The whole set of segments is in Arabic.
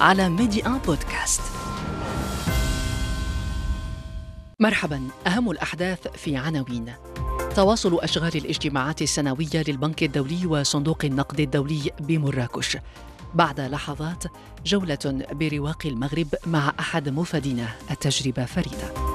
على ميدي ان بودكاست. مرحبا أهم الأحداث في عناوين. تواصل أشغال الاجتماعات السنوية للبنك الدولي وصندوق النقد الدولي بمراكش. بعد لحظات جولة برواق المغرب مع أحد مفادينا التجربة فريدة.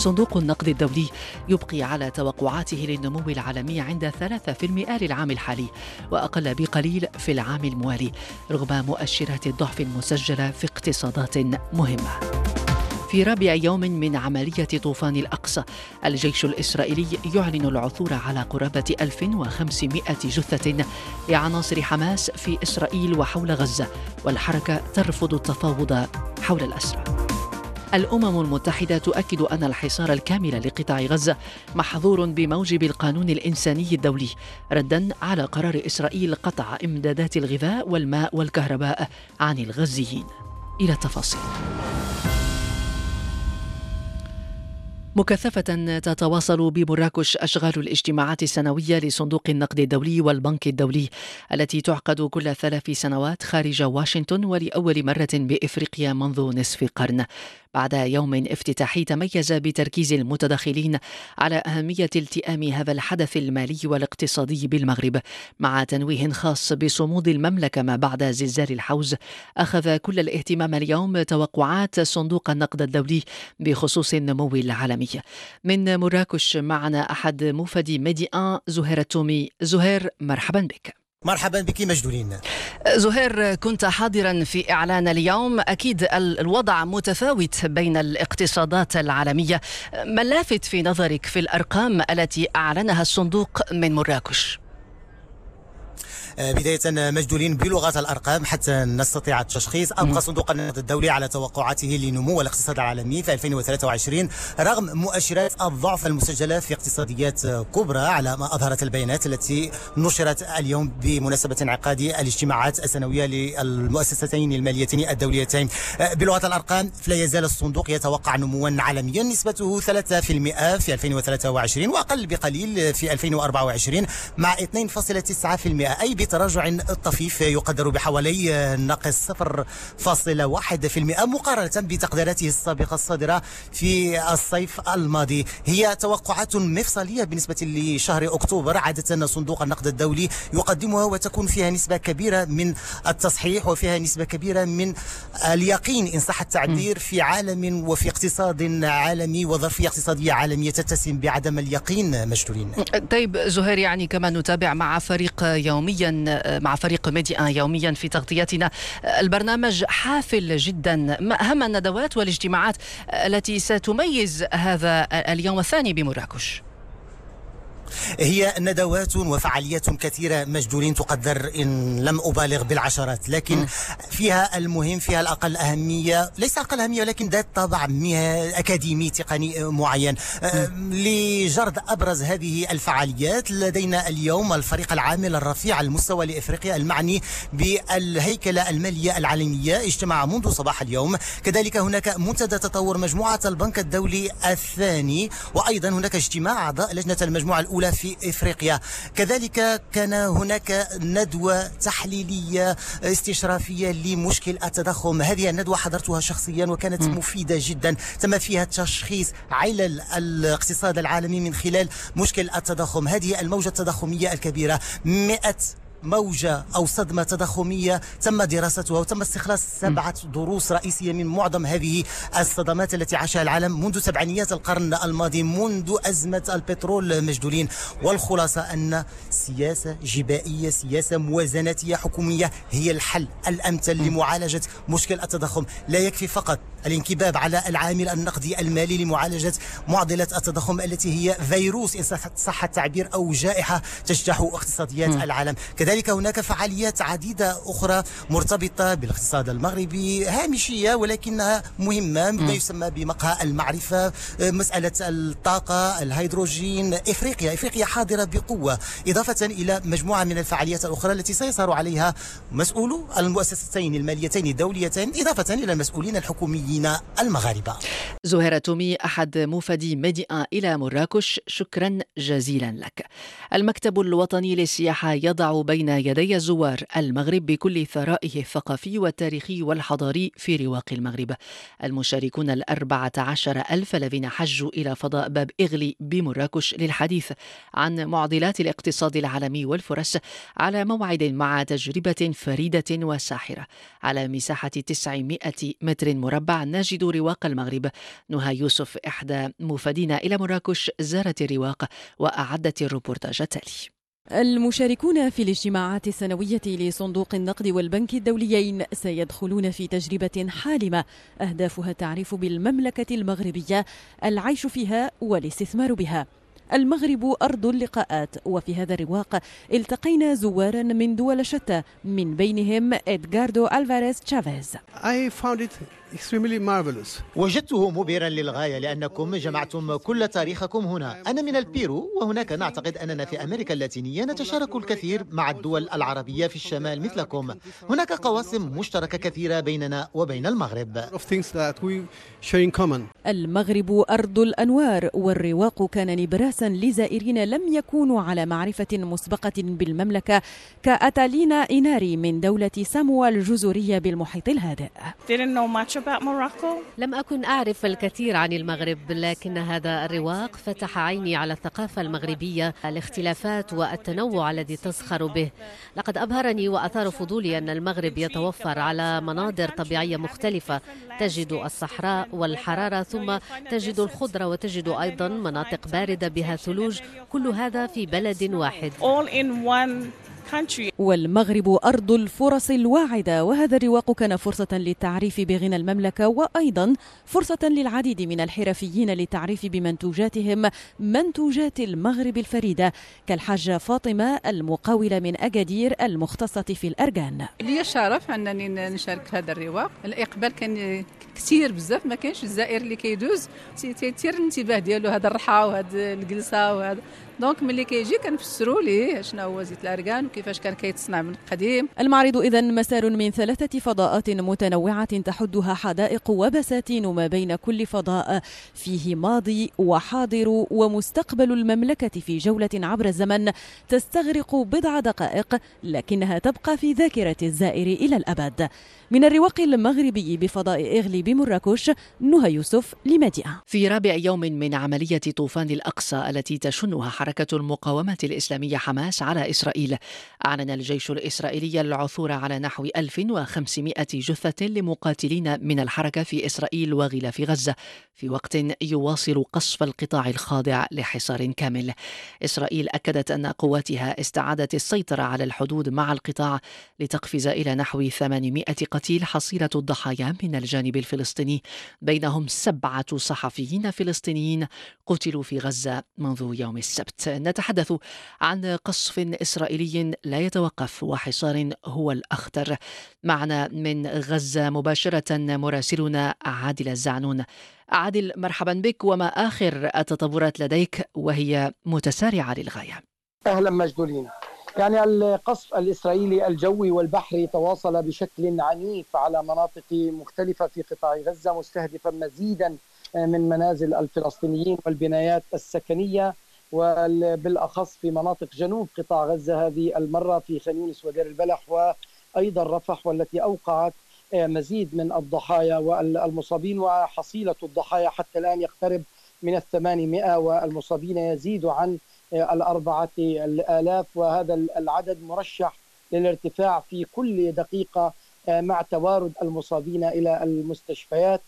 صندوق النقد الدولي يبقي على توقعاته للنمو العالمي عند 3% للعام الحالي وأقل بقليل في العام الموالي رغم مؤشرات الضعف المسجلة في اقتصادات مهمة. في رابع يوم من عملية طوفان الأقصى الجيش الإسرائيلي يعلن العثور على قرابة 1500 جثة لعناصر حماس في إسرائيل وحول غزة والحركة ترفض التفاوض حول الأسرى. الأمم المتحدة تؤكد أن الحصار الكامل لقطاع غزة محظور بموجب القانون الإنساني الدولي ردا على قرار إسرائيل قطع إمدادات الغذاء والماء والكهرباء عن الغزيين. إلى التفاصيل. مكثفة تتواصل بمراكش أشغال الاجتماعات السنوية لصندوق النقد الدولي والبنك الدولي التي تعقد كل ثلاث سنوات خارج واشنطن ولأول مرة بإفريقيا منذ نصف قرن. بعد يوم افتتاحي تميز بتركيز المتداخلين على أهمية التئام هذا الحدث المالي والاقتصادي بالمغرب. مع تنويه خاص بصمود المملكة ما بعد زلزال الحوز أخذ كل الاهتمام اليوم توقعات صندوق النقد الدولي بخصوص النمو العالمي. من مراكش معنا أحد مفدي ميدي آن زهير التومي. زهير مرحبا بك. مرحبا بك مجدولين. زهير كنت حاضرا في إعلان اليوم. أكيد الوضع متفاوت بين الاقتصادات العالمية. ما اللافت في نظرك في الأرقام التي أعلنها الصندوق من مراكش؟ بداية مجدولين بلغة الأرقام حتى نستطيع التشخيص. أبقى صندوق النقد الدولي على توقعاته لنمو الاقتصاد العالمي في 2023 رغم مؤشرات الضعف المسجلة في اقتصاديات كبرى على ما أظهرت البيانات التي نشرت اليوم بمناسبة انعقاد الاجتماعات السنوية للمؤسستين الماليتين الدوليتين. بلغة الأرقام فلا يزال الصندوق يتوقع نموا عالميا. نسبته 3% في 2023 وأقل بقليل في 2024 مع 2.9% أي بتراجع طفيف يقدر بحوالي ناقص 0.1% مقارنة بتقديراته السابقة الصادرة في الصيف الماضي. هي توقعات مفصلية بالنسبة لشهر أكتوبر عادة صندوق النقد الدولي يقدمها وتكون فيها نسبة كبيرة من التصحيح وفيها نسبة كبيرة من اليقين. إن صح التعبير في عالم وفي اقتصاد عالمي وظرفية اقتصادية عالمية تتسم بعدم اليقين مجدولين طيب زهير يعني كما نتابع مع فريق يوميا مع فريق ميديا يوميا في تغطيتنا. البرنامج حافل جدا. ما أهم الندوات والاجتماعات التي ستميز هذا اليوم الثاني بمراكش. هي ندوات وفعاليات كثيرة مجدولين تقدر إن لم أبالغ بالعشرات لكن فيها المهم فيها الأقل أهمية ليس أقل أهمية ولكن ذات طابع أكاديمي تقني معين. لجرد أبرز هذه الفعاليات لدينا اليوم الفريق العامل الرفيع المستوى لإفريقيا المعني بالهيكلة المالية العالمية اجتمع منذ صباح اليوم. كذلك هناك منتدى تطور مجموعة البنك الدولي الثاني وأيضا هناك اجتماع أعضاء لجنة المجموعة الأولى الأولى في إفريقيا. كذلك كان هناك ندوة تحليلية استشرافية لمشكل التضخم. هذه الندوة حضرتها شخصيا وكانت. مفيدة جدا. تم فيها تشخيص علل الاقتصاد العالمي من خلال مشكل التضخم. هذه الموجة التضخمية الكبيرة 100 موجة أو صدمة تضخمية تم دراستها وتم استخلاص سبعة دروس رئيسية من معظم هذه الصدمات التي عاشها العالم منذ سبعينيات القرن الماضي منذ أزمة البترول مجدولين. والخلاصة أن سياسة جبائية سياسة موازناتية حكومية هي الحل الأمثل لمعالجة مشكل التضخم. لا يكفي فقط الانكباب على العامل النقدي المالي لمعالجة معضلة التضخم التي هي فيروس إن صح التعبير أو جائحة تجتاح اقتصاديات العالم. كذلك كذلك هناك فعاليات عديدة أخرى مرتبطة بالاقتصاد المغربي هامشية ولكنها مهمة بما يسمى بمقهى المعرفة مسألة الطاقة الهيدروجين إفريقيا إفريقيا حاضرة بقوة إضافة إلى مجموعة من الفعاليات الأخرى التي سيسهر عليها مسؤولو المؤسستين الماليتين الدوليتين إضافة إلى المسؤولين الحكوميين المغاربة. زهيرة تومي أحد مفدي ميدي إلى مراكش شكرا جزيلا لك. المكتب الوطني للسياحة يضع بين يدي الزوار المغرب بكل ثرائه الثقافي والتاريخي والحضاري في رواق المغرب. المشاركون الأربعة عشر ألف الذين حجوا إلى فضاء باب إغلي بمراكش للحديث عن معضلات الاقتصاد العالمي والفرص على موعد مع تجربة فريدة وساحرة. على مساحة 900 متر مربع نجد رواق المغرب. نهى يوسف إحدى مفادين إلى مراكش زارت الرواق وأعدت الروبورتاج التالي. المشاركون في الاجتماعات السنوية لصندوق النقد والبنك الدوليين سيدخلون في تجربة حالمة أهدافها التعريف بالمملكة المغربية العيش فيها والاستثمار بها المغرب أرض اللقاءات وفي هذا الرواق التقينا زوارا من دول شتى من بينهم إدغاردو ألفاريز تشافيز I found it. وجدته مبهرا للغاية لأنكم جمعتم كل تاريخكم هنا. أنا من البيرو وهناك نعتقد أننا في أمريكا اللاتينية نتشارك الكثير مع الدول العربية في الشمال مثلكم. هناك قواسم مشتركة كثيرة بيننا وبين المغرب. Of things that we share in common. المغرب أرض الأنوار والرواق كان نبراسا لزائرين لم يكونوا على معرفة مسبقة بالمملكة كأتالينا إيناري من دولة ساموا الجزرية بالمحيط الهادئ. لم أكن أعرف الكثير عن المغرب لكن هذا الرواق فتح عيني على الثقافة المغربية الاختلافات والتنوع الذي تزخر به. لقد أبهرني وأثار فضولي أن المغرب يتوفر على مناظر طبيعية مختلفة تجد الصحراء والحرارة ثم تجد الخضرة وتجد أيضا مناطق باردة بها ثلوج كل هذا في بلد واحد. والمغرب أرض الفرص الواعدة وهذا الرواق كان فرصة للتعريف بغنى المملكة وأيضا فرصة للعديد من الحرفيين للتعريف بمنتوجاتهم منتوجات المغرب الفريدة كالحاجة فاطمة المقاولة من أكادير المختصة في الأرجان. لي شرف أنني نشارك في هذا الرواق. الإقبال كان كثير بزاف ما كاينش الزائر اللي كيدوز. تي- تيثير الانتباه ديالو هذا الرحى وهذا الجلسة وهذا donc ملي كيجي كنفسروا ليه شنو هو زيت الاركان وكيفاش كان كيتصنع من قديم. المعرض إذا مسار من ثلاثة فضاءات متنوعة تحدها حدائق وبساتين ما بين كل فضاء فيه ماضي وحاضر ومستقبل المملكة في جولة عبر الزمن تستغرق بضع دقائق لكنها تبقى في ذاكرة الزائر إلى الأبد. من الرواق المغربي بفضاء إغلي بمراكش نهى يوسف لمدينة. في رابع يوم من عملية طوفان الأقصى التي تشنها حركة المقاومة الإسلامية حماس على إسرائيل. أعلن الجيش الإسرائيلي العثور على نحو 1500 جثة لمقاتلين من الحركة في إسرائيل وغلاف غزة في وقت يواصل قصف القطاع الخاضع لحصار كامل. إسرائيل أكدت أن قواتها استعادت السيطرة على الحدود مع القطاع لتقفز إلى نحو 800 قتيل حصيلة الضحايا من الجانب الفلسطيني. بينهم سبعة صحفيين فلسطينيين قتلوا في غزة منذ يوم السبت. نتحدث عن قصف إسرائيلي لا يتوقف وحصار هو الأخطر. معنا من غزة مباشرة مراسلنا عادل الزعنون. عادل مرحبا بك وما آخر التطورات لديك وهي متسارعة للغاية؟ أهلا مجدولين. يعني القصف الإسرائيلي الجوي والبحري تواصل بشكل عنيف على مناطق مختلفة في قطاع غزة مستهدفا مزيدا من منازل الفلسطينيين والبنايات السكنية. وبالاخص في مناطق جنوب قطاع غزة هذه المرة في خان يونس ودير البلح وأيضا رفح والتي أوقعت مزيد من الضحايا والمصابين وحصيلة الضحايا حتى الآن يقترب من الثمانمائة والمصابين يزيد عن الأربعة الآلاف. وهذا العدد مرشح للارتفاع في كل دقيقة مع توارد المصابين إلى المستشفيات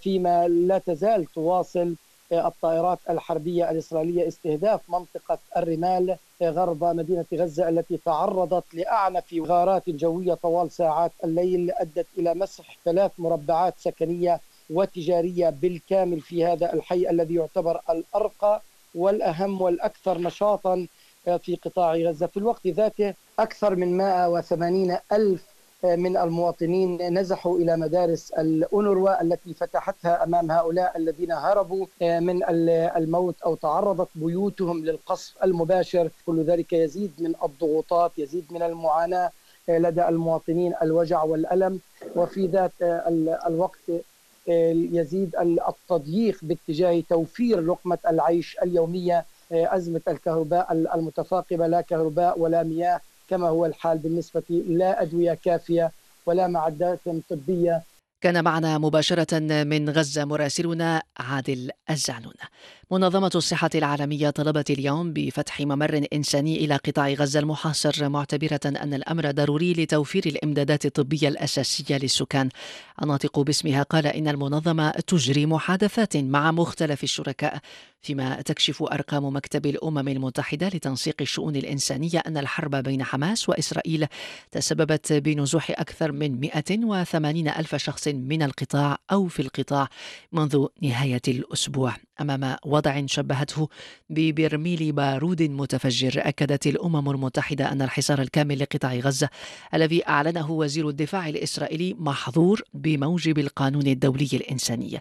فيما لا تزال تواصل الطائرات الحربية الإسرائيلية استهداف منطقة الرمال غرب مدينة غزة التي تعرضت لأعنف غارات جوية طوال ساعات الليل أدت إلى مسح ثلاث مربعات سكنية وتجارية بالكامل في هذا الحي الذي يعتبر الأرقى والأهم والأكثر نشاطا في قطاع غزة. في الوقت ذاته أكثر من 180 ألف من المواطنين نزحوا إلى مدارس الأونروا التي فتحتها أمام هؤلاء الذين هربوا من الموت أو تعرضت بيوتهم للقصف المباشر. كل ذلك يزيد من الضغوطات يزيد من المعاناة لدى المواطنين الوجع والألم. وفي ذات الوقت يزيد التضييق باتجاه توفير لقمة العيش اليومية أزمة الكهرباء المتفاقمة لا كهرباء ولا مياه. كما هو الحال بالنسبة لا أدوية كافية ولا معدات طبية. كان معنا مباشرة من غزة مراسلنا عادل الزعنون منظمة الصحة العالمية طلبت اليوم بفتح ممر إنساني إلى قطاع غزة المحاصر معتبرة أن الأمر ضروري لتوفير الإمدادات الطبية الأساسية للسكان. الناطق باسمها قال إن المنظمة تجري محادثات مع مختلف الشركاء فيما تكشف أرقام مكتب الأمم المتحدة لتنسيق الشؤون الإنسانية أن الحرب بين حماس وإسرائيل تسببت بنزوح أكثر من 180 ألف شخص من القطاع أو في القطاع منذ نهاية الأسبوع. أمام وضع شبهته ببرميل بارود متفجر أكدت الأمم المتحدة أن الحصار الكامل لقطاع غزة الذي أعلنه وزير الدفاع الإسرائيلي محظور بموجب القانون الدولي الإنساني.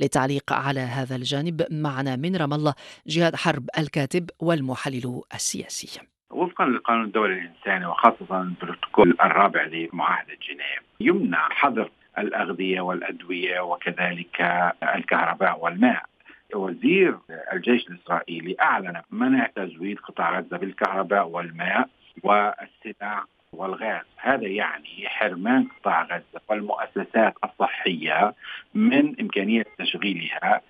للتعليق على هذا الجانب معنا من رام الله جهاد حرب الكاتب والمحلل السياسي. وفقا للقانون الدولي الإنساني وخاصة البروتوكول الرابع لمعاهدة جنيف يمنع حظر الأغذية والأدوية وكذلك الكهرباء والماء. وزير الجيش الإسرائيلي أعلن منع تزويد قطاع غزة بالكهرباء والماء والسلع والغاز. هذا يعني حرمان قطاع غزة والمؤسسات الصحية من إمكانية تشغيلها.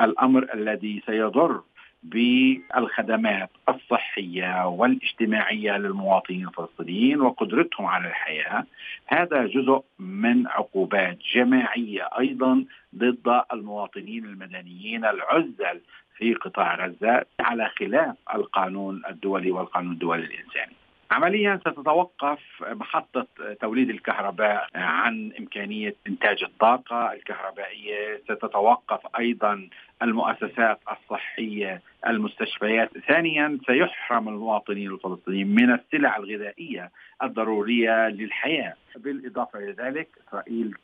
الأمر الذي سيضر بالخدمات الصحية والاجتماعية للمواطنين الفلسطينيين وقدرتهم على الحياة هذا جزء من عقوبات جماعية أيضا ضد المواطنين المدنيين العزل في قطاع غزة على خلاف القانون الدولي والقانون الدولي الإنساني. عمليا ستتوقف محطة توليد الكهرباء عن إمكانية إنتاج الطاقة الكهربائية. ستتوقف أيضا المؤسسات الصحية المستشفيات. ثانيا سيحرم المواطنين الفلسطينيين من السلع الغذائية الضرورية للحياة. بالإضافة إلى ذلك إسرائيل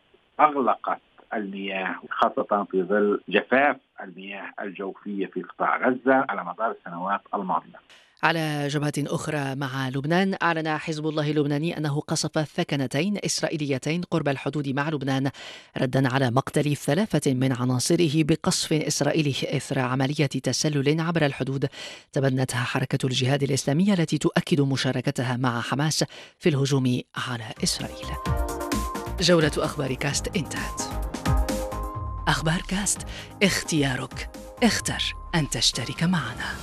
أغلقت المياه خاصة في ظل جفاف المياه الجوفية في قطاع غزة على مدار السنوات الماضية. على جبهة أخرى مع لبنان. أعلن حزب الله اللبناني أنه قصف ثكنتين إسرائيليتين قرب الحدود مع لبنان ردا على مقتل ثلاثة من عناصره بقصف إسرائيلي إثر عملية تسلل عبر الحدود. تبنتها حركة الجهاد الإسلامية التي تؤكد مشاركتها مع حماس في الهجوم على إسرائيل. جولة أخبار كاست انتهت. أخبار كاست اختيارك. اختر أن تشترك معنا.